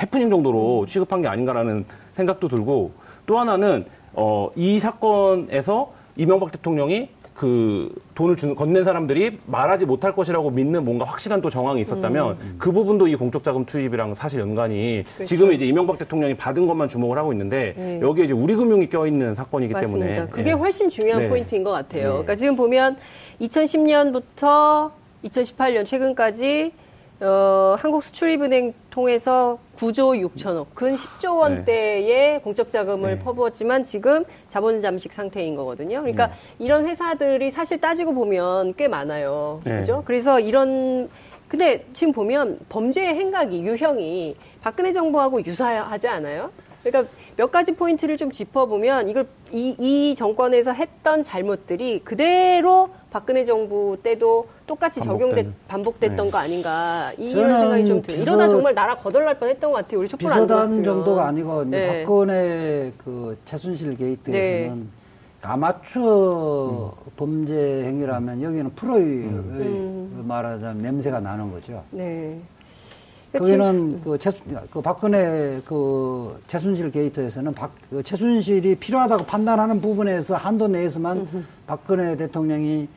해프닝 정도로 취급한 게 아닌가라는 생각도 들고 또 하나는 어 이 사건에서 이명박 대통령이 그 돈을 주는 건넨 사람들이 말하지 못할 것이라고 믿는 뭔가 확실한 또 정황이 있었다면 그 부분도 이 공적 자금 투입이랑 사실 연관이 그렇죠. 지금 이제 이명박 대통령이 받은 것만 주목을 하고 있는데 네. 여기에 이제 우리 금융이 껴 있는 사건이기 맞습니다. 때문에 그게 예. 훨씬 중요한 네. 포인트인 것 같아요. 그러니까 지금 보면 2010년부터 2018년 최근까지 어, 한국수출입은행 통해서 9조 6천억, 근 10조 원대의 공적 자금을 네. 퍼부었지만 지금 자본 잠식 상태인 거거든요. 그러니까 네. 이런 회사들이 사실 따지고 보면 꽤 많아요. 네. 그죠? 그래서 이런 근데 지금 보면 범죄의 행각이 유형이 박근혜 정부하고 유사하지 않아요? 그러니까 몇 가지 포인트를 좀 짚어보면 이걸 이, 이 정권에서 했던 잘못들이 그대로 박근혜 정부 때도 똑같이 적용돼 반복되는. 반복됐던 네. 거 아닌가 이- 이런 생각이 좀 들어요. 이러다 정말 나라 거덜날 뻔했던 것 같아요. 우리 촛불 안 비서단 들었으면. 정도가 아니고 네. 박근혜 그 최순실 게이트에서는 네. 아마추어 범죄 행위라면 여기는 프로의 음. 그 말하자면 냄새가 나는 거죠. 네. 거기는 그, 최, 그 박근혜 그 최순실 게이트에서는 박, 그 최순실이 필요하다고 판단하는 부분에서 한도 내에서만 박근혜 대통령이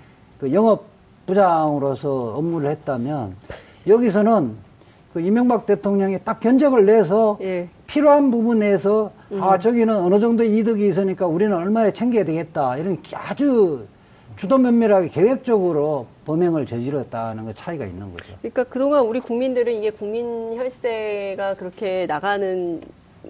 그 영업 부장으로서 업무를 했다면 여기서는 그 이명박 대통령이 딱 견적을 내서 예. 필요한 부분에서 아 저기는 어느 정도 이득이 있으니까 우리는 얼마에 챙겨야 되겠다 이런 아주 주도 면밀하게 계획적으로 범행을 저질렀다는 그 차이가 있는 거죠. 그러니까 그동안 우리 국민들은 이게 국민 혈세가 그렇게 나가는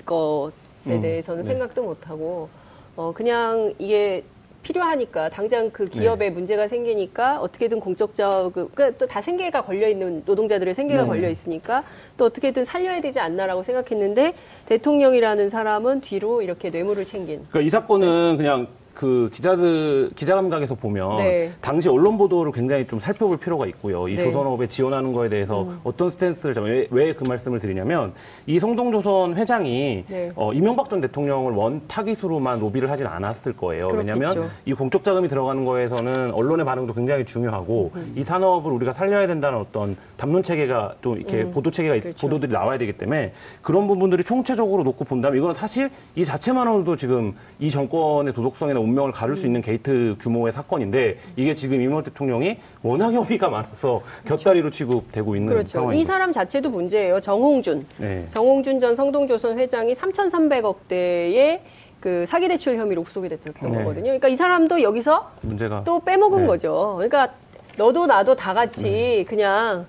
것에 음, 대해서는 네. 생각도 못하고, 어, 그냥 이게 필요하니까, 당장 그 기업에 문제가 생기니까 어떻게든 공적자, 그, 그러니까 또 다 생계가 걸려 있는, 노동자들의 생계가 네. 걸려 있으니까 또 어떻게든 살려야 되지 않나라고 생각했는데, 대통령이라는 사람은 뒤로 이렇게 뇌물을 챙긴. 그러니까 이 사건은 그냥 그 기자들 기자 감각에서 보면 네. 당시 언론 보도를 굉장히 좀 살펴볼 필요가 있고요. 이 네. 조선업에 지원하는 거에 대해서 어떤 스탠스를 잡으면 왜그 말씀을 드리냐면 이 성동조선 회장이 네. 어, 이명박 전 대통령을 one target으로만 로비를 하진 않았을 거예요. 그렇겠죠. 왜냐하면 이 공적 자금이 들어가는 거에서는 언론의 반응도 굉장히 중요하고 음. 이 산업을 우리가 살려야 된다는 어떤 담론 체계가 좀 이렇게 보도 체계가 있- 그렇죠. 보도들이 나와야 되기 때문에 그런 부분들이 총체적으로 놓고 본다면 이건 사실 이 자체만으로도 지금 이 정권의 도덕성이나 운명을 가를 수 있는 게이트 규모의 사건인데 이게 지금 이명박 대통령이 워낙 혐의가 많아서 곁다리로 취급되고 있는 그렇죠. 상황입니다. 이 사람 자체도 문제예요. 정홍준. 네. 정홍준 전 성동조선 회장이 3,300억대의 그 사기 대출 혐의로 구속이 됐던 네. 거거든요. 그러니까 이 사람도 여기서 문제가 또 빼먹은 네. 거죠. 그러니까 너도 나도 다 같이 그냥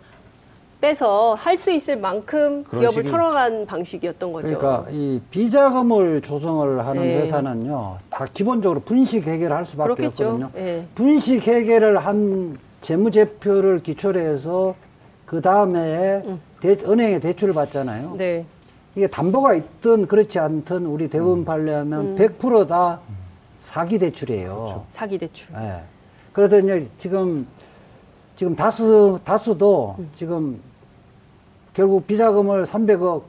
빼서 할 수 있을 만큼 기업을 식이- 털어간 방식이었던 거죠. 그러니까 이 비자금을 조성을 하는 네. 회사는요, 다 기본적으로 분식 회계를 할 수밖에 그렇겠죠. 없거든요. 예. 분식 회계를 한 재무제표를 기초로 해서 그 다음에 은행에 대출을 받잖아요. 음. 네. 이게 담보가 있든 그렇지 않든 우리 대부분 판례하면 음. 100%다 사기 대출이에요. 사기 대출. 예. 그래서 이제 지금 지금 다수 다수도 음. 지금 결국 비자금을 300억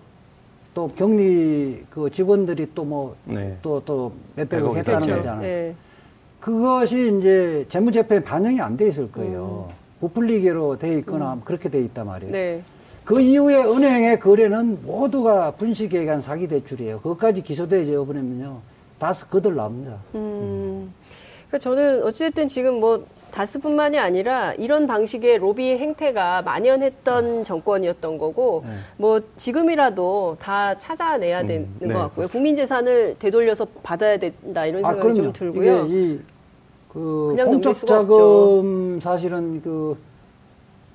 또 격리 그 직원들이 또 뭐 또또 네. 몇백억 백억 했다는. 거잖아요. 네. 그것이 이제 재무제표에 반영이 안 돼 있을 거예요. 음. 부풀리기로 돼 있거나 그렇게 돼 있단 말이에요. 네. 그 이후에 은행의 거래는 모두가 분식에 의한 사기 대출이에요. 그것까지 기소되지 버리면요. 다스 그들 납니다. 음. 그러니까 저는 어쨌든 지금 뭐 다스뿐만이 아니라 이런 방식의 로비 행태가 만연했던 정권이었던 거고 네. 뭐 지금이라도 다 찾아내야 음, 되는 네, 것 같고요. 국민 재산을 되돌려서 받아야 된다 이런 아, 생각이 좀 들고요. 이, 그, 공적 자금 사실은 그,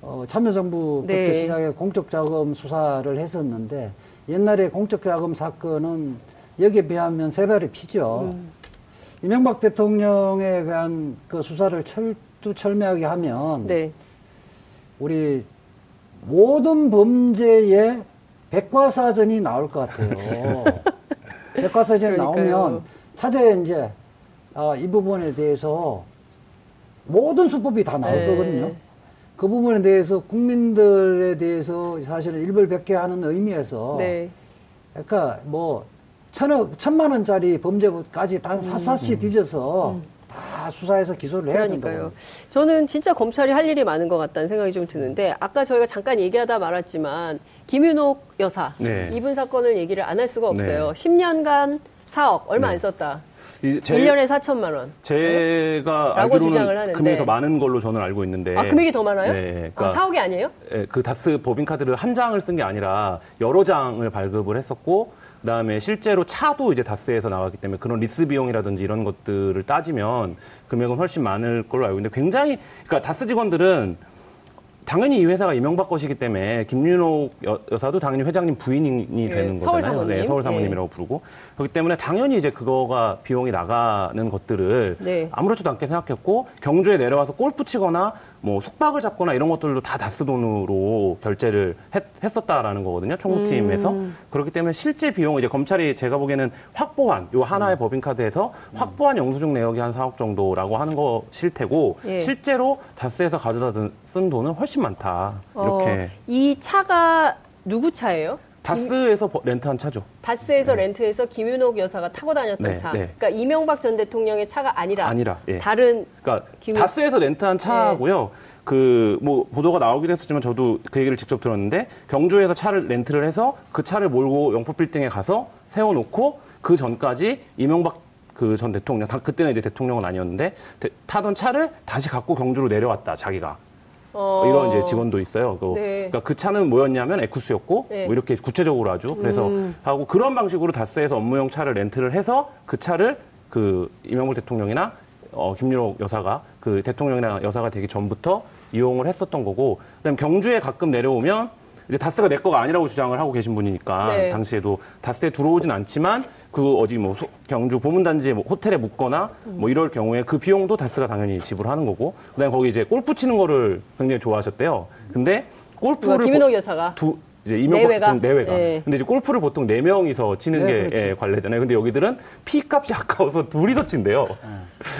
어, 참여정부부터 네. 시작해 공적 자금 수사를 했었는데 옛날에 공적 자금 사건은 여기에 비하면 세 발의 피죠. 음. 이명박 대통령에 대한 그 수사를 철 두철미하게 하면 네. 우리 모든 범죄의 백과사전이 나올 것 같아요. 백과사전이. 나오면 차제에 이제 아, 이 부분에 대해서 모든 수법이 다 나올 네. 거거든요. 그 부분에 대해서 국민들에 대해서 사실은 일벌백계하는 의미에서 네. 그러니까 뭐 천억 천만 원짜리 범죄까지 다 샅샅이 뒤져서 다 수사해서 기소를 해야. 그러니까요. 저는 진짜 검찰이 할 일이 많은 것 같다는 생각이 좀 드는데 아까 저희가 잠깐 얘기하다 말았지만 김윤옥 여사 네. 이분 사건을 얘기를 안 할 수가 네. 없어요. 10년간 4억 얼마 네. 안 썼다. 이 제- 1년에 4천만 원. 제가 라고 주장을 알기로는 하는데. 금액이 더 많은 걸로 저는 알고 있는데. 아 금액이 더 많아요? 네, 아, 그러니까 4억이 아니에요? 예, 그 다스 법인 카드를 한 장을 쓴 게 아니라 여러 장을 발급을 했었고 그다음에 실제로 차도 이제 다스에서 나왔기 때문에 그런 리스 비용이라든지 이런 것들을 따지면 금액은 훨씬 많을 걸로 알고 있는데 굉장히 그러니까 다스 직원들은 당연히 이 회사가 이명박 것이기 때문에 김윤옥 여, 여사도 당연히 회장님 부인이 예, 되는 서울 거잖아요. 사모님. 네, 서울 사모님이라고 부르고 그렇기 때문에 당연히 이제 그거가 비용이 나가는 것들을 네. 아무렇지도 않게 생각했고 경주에 내려와서 골프 치거나 뭐 숙박을 잡거나 이런 것들도 다 다스 돈으로 결제를 했, 었다라는 거거든요. 총무팀에서 음. 그렇기 때문에 실제 비용 이제 검찰이 제가 보기에는 확보한 요 하나의 법인카드에서 확보한 영수증 내역이 한 4억 정도라고 하는 것일 테고 예. 실제로 다스에서 가져다 든- 쓴 돈은 훨씬 많다 이렇게 어, 이 차가 누구 차예요? 다스에서 버- 렌트한 차죠. 다스에서 렌트해서 김윤옥 여사가 타고 다녔던 네, 차. 네. 그러니까 이명박 전 대통령의 차가 아니라, 아니라, 예. 다른 그러니까 김- 다스에서 렌트한 차고요. 그 뭐 보도가 나오기도 했었지만 저도 그 얘기를 직접 들었는데 경주에서 차를 렌트를 해서 그 차를 몰고 영포 빌딩에 가서 세워놓고 그 전까지 이명박 그 전 대통령 다- 그때는 이제 대통령은 아니었는데 대- 타던 차를 다시 갖고 경주로 내려왔다 자기가 어, 이런 이제 직원도 있어요. 그, 네. 러니까 그 차는 뭐였냐면 에쿠스였고 네. 뭐 이렇게 구체적으로 아주 그래서 음. 하고 그런 방식으로 다스에서 업무용 차를 렌트를 해서 그 차를 그 이명박 대통령이나 어, 김윤옥 여사가 그 대통령이나 여사가 되기 전부터 이용을 했었던 거고 그다음 경주에 가끔 내려오면 이제 다스가 내 거가 아니라고 주장을 하고 계신 분이니까 네. 당시에도 다스에 들어오진 않지만 그 어디 뭐 소- 경주 보문단지에 뭐 호텔에 묵거나 뭐 이럴 경우에 그 비용도 다스가 당연히 지불하는 거고 그다음에 거기 이제 골프 치는 거를 굉장히 좋아하셨대요. 근데 골프를 김윤옥 여사가 두 이제 이명박 내외가? 대통령 내외가. 네. 근데 이제 골프를 보통 네 명이서 치는 네, 게 그렇죠. 예, 관례잖아요. 근데 여기들은 피 값이 아까워서 둘이서 친대요.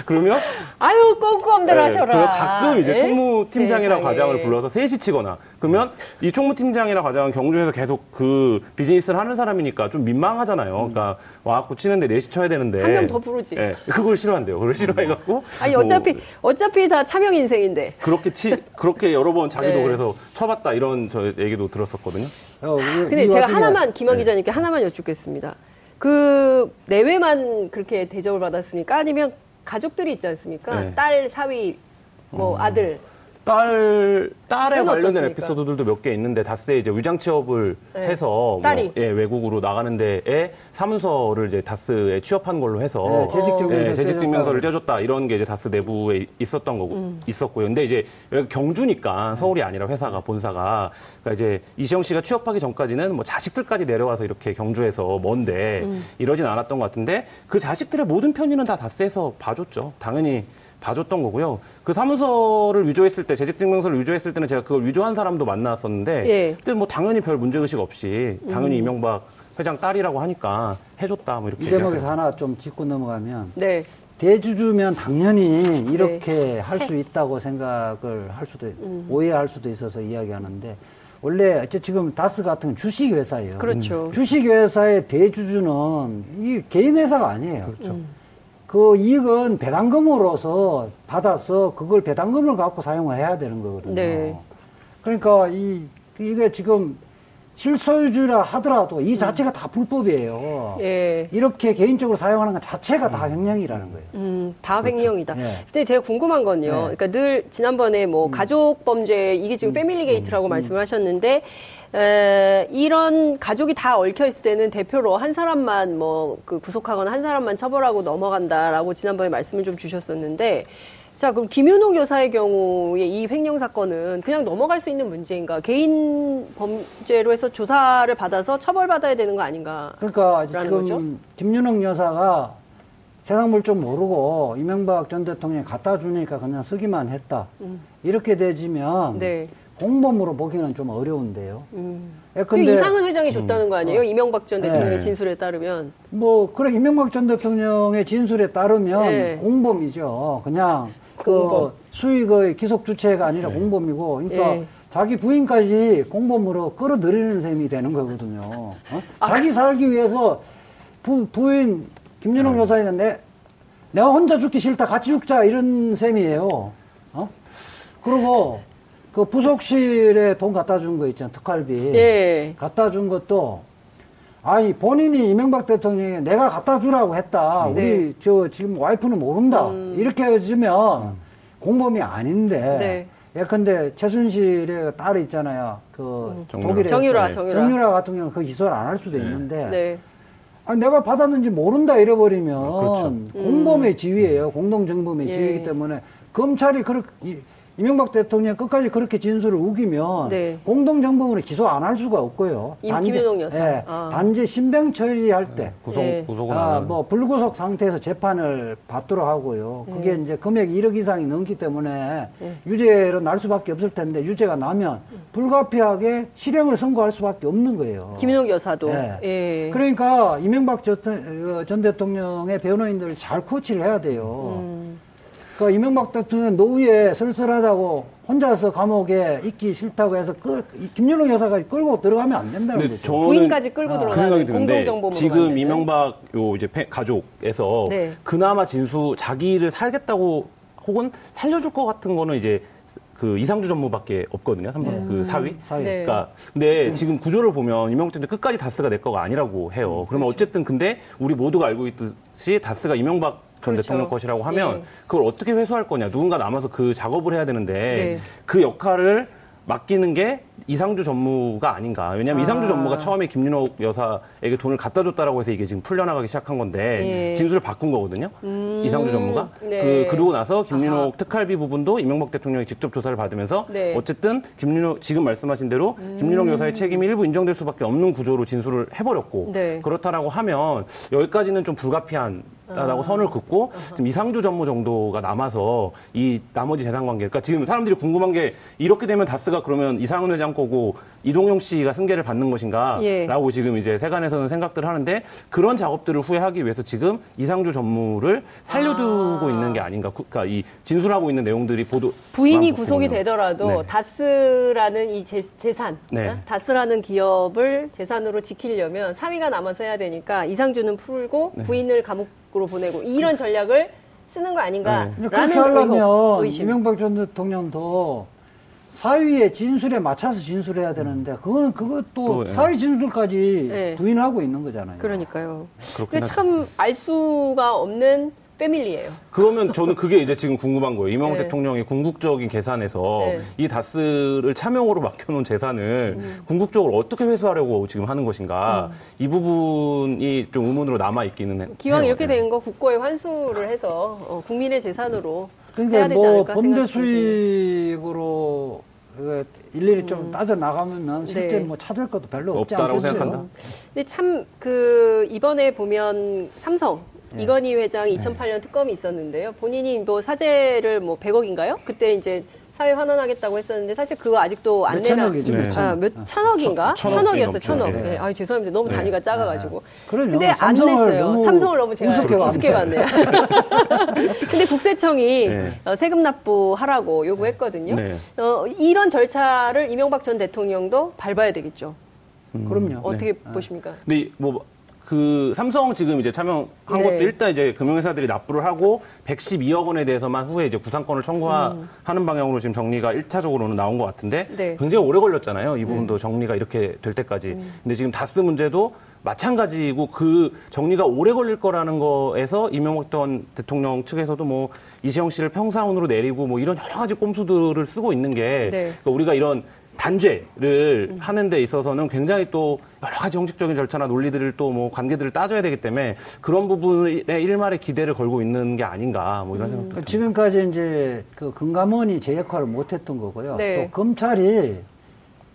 그러면 아유 꼼꼼들 예, 하셔라. 그리고 가끔 이제 예? 총무 팀장이나 세상에. 과장을 불러서 셋이 치거나 그러면 이 총무 팀장이나 과장은 경주에서 계속 그 비즈니스를 하는 사람이니까 좀 민망하잖아요. 그러니까 와갖고 치는데 넷이 쳐야 되는데 한 명 더 부르지. 예, 그걸 싫어한대요. 그걸 싫어해갖고 아니 뭐 어차피 어차피 다 차명 인생인데. 그렇게 치 그렇게 여러 번 자기도 네. 그래서 쳐봤다 이런 저 얘기도 들었었거든요. 어, 이- 근데 이 제가 하나만 김한 네. 기자님께 하나만 여쭙겠습니다. 그 내외만 그렇게 대접을 받았습니까? 아니면 가족들이 있지 않습니까? 네. 딸, 사위, 뭐 아들 딸 딸에 관련된 어떻습니까? 에피소드들도 몇 개 있는데 다스에 이제 위장 취업을 네. 해서 뭐, 딸이? 예, 외국으로 나가는 데에 사문서를 이제 다스에 취업한 걸로 해서 네, 재직 증명서 예, 재직 증명서를 떼줬다고. 떼줬다 이런 게 이제 다스 내부에 있었던 거고 음. 있었고요. 근데 이제 여기 경주니까 서울이 아니라 회사가 본사가 그러니까 이제 이시영 씨가 취업하기 전까지는 뭐 자식들까지 내려와서 이렇게 경주에서 먼데 음. 이러진 않았던 것 같은데 그 자식들의 모든 편의는 다 다스에서 봐줬죠. 당연히 봐줬던 거고요. 그 사무소를 위조했을 때, 재직증명서를 위조했을 때는 제가 그걸 위조한 사람도 만났었는데, 예. 그때 뭐 당연히 별 문제 의식 없이, 당연히 음. 이명박 회장 딸이라고 하니까 해줬다, 뭐 이렇게. 이 대목에서. 하나 좀 짚고 넘어가면 네. 대주주면 당연히 이렇게 네. 할수 있다고 생각을 할 수도 음. 오해할 수도 있어서 이야기하는데 원래 어째 지금 다스 같은 건 주식 회사예요. 그렇죠. 주식 회사의 대주주는 이 개인 회사가 아니에요. 그렇죠. 그 이익은 배당금으로서 받아서 그걸 배당금을 갖고 사용을 해야 되는 거거든요. 네. 그러니까 이 이게 지금 실소유주라 하더라도 이 자체가 다 불법이에요. 예. 이렇게 개인적으로 사용하는 것 자체가 다 횡령이라는 거예요. 음, 다 횡령이다. 네. 근데 제가 궁금한 건요. 네. 그러니까 늘 지난번에 뭐 가족 범죄 이게 지금 패밀리 게이트라고 말씀을 하셨는데 에, 이런 가족이 다 얽혀 있을 때는 대표로 한 사람만 뭐 그 구속하거나 한 사람만 처벌하고 넘어간다라고 지난번에 말씀을 좀 주셨었는데 자, 그럼 김윤옥 여사의 경우에 이 횡령 사건은 그냥 넘어갈 수 있는 문제인가? 개인 범죄로 해서 조사를 받아서 처벌받아야 되는 거 아닌가? 그러니까 지금? 김윤옥 여사가 세상 물좀 모르고 이명박 전 대통령이 갖다 주니까 그냥 쓰기만 했다. 이렇게 되지면 음. 네. 공범으로 보기는 좀 어려운데요. 음. 예, 그 근데 이상은 회장이 줬다는 거 아니에요? 이명박 전 네. 대통령의 진술에 따르면. 뭐 그래 이명박 전 대통령의 진술에 따르면 네. 공범이죠. 그냥 공범. 그 수익의 기속 주체가 아니라 공범이고, 그러니까 예. 자기 부인까지 공범으로 끌어들이는 셈이 되는 거거든요. 어? 자기 살기 위해서 부, 부인 김윤옥 여사에는 내 내가 혼자 죽기 싫다 같이 죽자 이런 셈이에요. 어? 그리고 그 부속실에 돈 갖다 준 거 있잖아 특활비. 예. 갖다 준 것도 아니 본인이 이명박 대통령이 내가 갖다 주라고 했다. 네. 우리 저 지금 와이프는 모른다. 음. 이렇게 해주면 공범이 아닌데. 네. 예컨대 최순실의 딸 있잖아요. 그 음. 정유라, 네. 정유라. 정유라 같은 경우는 그 기소를 안 할 수도 있는데 네. 아, 내가 받았는지 모른다 이래버리면 그렇죠. 공범의 지위예요. 공동정범의 음. 예. 지위이기 때문에 검찰이 그렇게 이- 이명박 대통령 끝까지 그렇게 진술을 우기면 네. 공동정범으로 기소 안 할 수가 없고요. 여사. 예, 아. 단지 신병 처리할 때. 구속, 예. 구속은 아, 안뭐 불구속 상태에서 재판을 받도록 하고요. 네. 그게 이제 금액이 1억 이상이 넘기 때문에 네. 유죄로 날 수밖에 없을 텐데 유죄가 나면 불가피하게 실형을 선고할 수밖에 없는 거예요. 김윤옥 여사도. 네. 예. 그러니까 이명박 전, 어, 전 대통령의 변호인들 잘 코치를 해야 돼요. 음. 그 이명박 대통령 노후에 쓸쓸하다고 혼자서 감옥에 있기 싫다고 해서 끌, 이 김윤옥 여사가 끌고 들어가면 안 된다는 거죠. 저는 부인까지 끌고 아, 그 들어가는 생각이 드는데 공동정범으로 지금. 이명박 요 이제 패- 가족에서 네. 그나마 진수 자기를 살겠다고 혹은 살려줄 것 같은 거는 이제 그 이상주 전무밖에 없거든요. 삼성 그 사위. 사위. 네. 그러니까 근데 지금 구조를 보면 이명박 대통령 끝까지 다스가 내 거가 아니라고 해요. 그러면 어쨌든 근데 우리 모두가 알고 있듯이 다스가 이명박 전 그렇죠. 대통령 것이라고 하면 예. 그걸 어떻게 회수할 거냐. 누군가 남아서 그 작업을 해야 되는데 네. 그 역할을 맡기는 게 이상주 전무가 아닌가. 왜냐하면 아. 이상주 전무가 처음에 김윤옥 여사에게 돈을 갖다 줬다라고 해서 이게 지금 풀려나가기 시작한 건데 예. 진술을 바꾼 거거든요. 이상주 전무가. 네. 그, 그러고 나서 김윤옥 아하. 특활비 부분도 이명박 대통령이 직접 조사를 받으면서 네. 어쨌든 김윤옥 지금 말씀하신 대로 김윤옥 여사의 책임이 일부 인정될 수밖에 없는 구조로 진술을 해버렸고 네. 그렇다라고 하면 여기까지는 좀 불가피한. 다라고 선을 긋고 지금 이상주 전무 정도가 남아서 이 나머지 재산 관계 그러니까 지금 사람들이 궁금한 게 이렇게 되면 다스가 그러면 이상은 회장 거고 이동용 씨가 승계를 받는 것인가라고 예. 지금 이제 세간에서는 생각들을 하는데 그런 작업들을 후에 하기 위해서 지금 이상주 전무를 살려두고 아. 있는 게 아닌가 구- 그러니까 이 진술하고 있는 내용들이 보도 부인이 만 구속이. 되더라도 네. 다스라는 이 재, 산 네. 어? 다스라는 기업을 재산으로 지키려면 사위가 남아서 해야 되니까 이상주는 풀고 네. 부인을 감옥으로 보내고 이런 전략을 쓰는 거 아닌가라는 그렇게 하려면 의혹, 의심. 이명박 전 대통령도 사위의 진술에 맞춰서 진술해야 되는데 그거는 그것도 또, 예. 사위 진술까지 네. 부인하고 있는 거잖아요. 그러니까요. 근데. 참 알 수가 없는 패밀리예요. 그러면 저는 그게 이제 지금 궁금한 거예요. 이명박 네. 대통령이 궁극적인 계산에서 네. 이 다스를 차명으로 맡겨놓은 재산을 음. 궁극적으로 어떻게 회수하려고 지금 하는 것인가 이 부분이 좀 의문으로 남아 있기는 해. 기왕 해요. 이렇게 네. 된거 국고에 환수를 해서 어, 국민의 재산으로 해야 그러니까 되지 뭐 않을까 생각이 수익으로 그 일일이 좀 따져 나가면 실제 네. 뭐 찾을 것도 별로 없지 않겠어요. 생각한다. 근데 참 그 이번에 보면 삼성 네. 이건희 회장 2008년 특검이 있었는데요. 본인이 뭐 사재를 뭐 100억인가요? 그때 이제 사회 환원하겠다고 했었는데 사실 그거 아직도 안몇 내놔. 천억이죠, 네. 몇 아, 천억. 몇 천억인가? 천- 천억이 천억이었어, 넘죠. 천억. 네. 네. 아, 죄송합니다. 너무 단위가 작아가지고. 그럼요. 근데 안 삼성을 냈어요. 너무 삼성을 너무 제가 우습게 우습게 봤네. 봤네요. 근데 국세청이 네. 어, 세금 납부하라고 요구했거든요. 네. 어, 이런 절차를 이명박 전 대통령도 밟아야 되겠죠. 그럼요. 어떻게 보십니까? 근데 뭐 그 삼성 지금 이제 참여한 네. 것도 일단 이제 금융회사들이 납부를 하고 112억 원에 대해서만 후에 이제 구상권을 청구하는 방향으로 지금 정리가 1차적으로는 나온 것 같은데 음. 네. 굉장히 오래 걸렸잖아요. 이 부분도 정리가 이렇게 될 때까지. 음. 근데 지금 다스 문제도 마찬가지고 그 정리가 오래 걸릴 거라는 거에서 이명박 전 대통령 측에서도 뭐 이시영 씨를 평사원으로 내리고 뭐 이런 여러 가지 꼼수들을 쓰고 있는 게 네. 그러니까 우리가 이런 단죄를 하는 데 있어서는 굉장히 또 여러 가지 형식적인 절차나 논리들을 또 뭐 관계들을 따져야 되기 때문에 그런 부분에 일말의 기대를 걸고 있는 게 아닌가 뭐 이런 생각도 그 듭니다. 지금까지 이제 그 금감원이 제 역할을 못했던 거고요. 네. 또 검찰이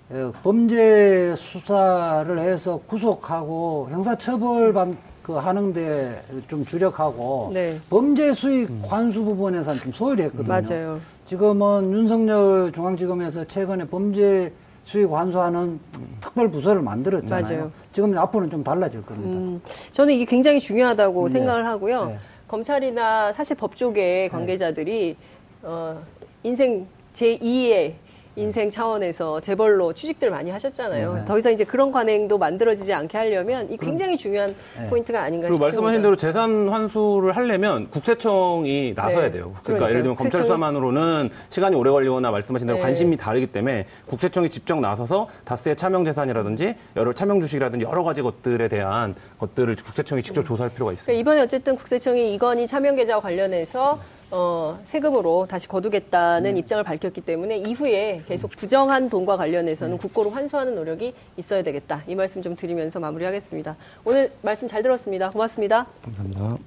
어, 범죄 수사를 해서 구속하고 형사처벌 반, 그 하는데 좀 주력하고 네. 범죄 수익 환수 부분에서는 좀 소홀히 했거든요. 맞아요. 지금은 윤석열 중앙지검에서 최근에 범죄 수익 환수하는 특별 부서를 만들었잖아요. 맞아요. 지금 앞으로는 좀 달라질 겁니다. 음, 저는 이게 굉장히 중요하다고 네. 생각을 하고요. 네. 검찰이나 사실 법조계 관계자들이 어, 인생 제2의 인생 차원에서 재벌로 취직들 많이 하셨잖아요. 네. 더 이상 이제 그런 관행도 만들어지지 않게 하려면 이 굉장히 중요한 네. 포인트가 아닌가 그리고 싶습니다. 말씀하신 대로 재산 환수를 하려면 국세청이 나서야 네. 돼요. 그러니까 그러니까요. 예를 들면 검찰 국세청이- 수사만으로는 시간이 오래 걸리거나 말씀하신 대로 네. 관심이 다르기 때문에 국세청이 직접 나서서 다스의 차명 재산이라든지 여러 차명 주식이라든지 여러 가지 것들에 대한 것들을 국세청이 직접 조사할 필요가 있습니다. 그러니까 이번에 어쨌든 국세청이 이건희 차명 계좌와 관련해서 어, 세금으로 다시 거두겠다는 네. 입장을 밝혔기 때문에 이후에 계속 부정한 돈과 관련해서는 네. 국고로 환수하는 노력이 있어야 되겠다. 이 말씀 좀 드리면서 마무리하겠습니다. 오늘 말씀 잘 들었습니다. 고맙습니다. 감사합니다.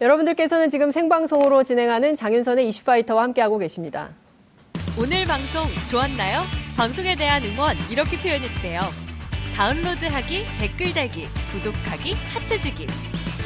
여러분들께서는 지금 생방송으로 진행하는 장윤선의 이슈파이터와 함께하고 계십니다. 오늘 방송 좋았나요? 방송에 대한 응원 이렇게 표현해주세요. 다운로드하기, 댓글 달기, 구독하기, 하트 주기.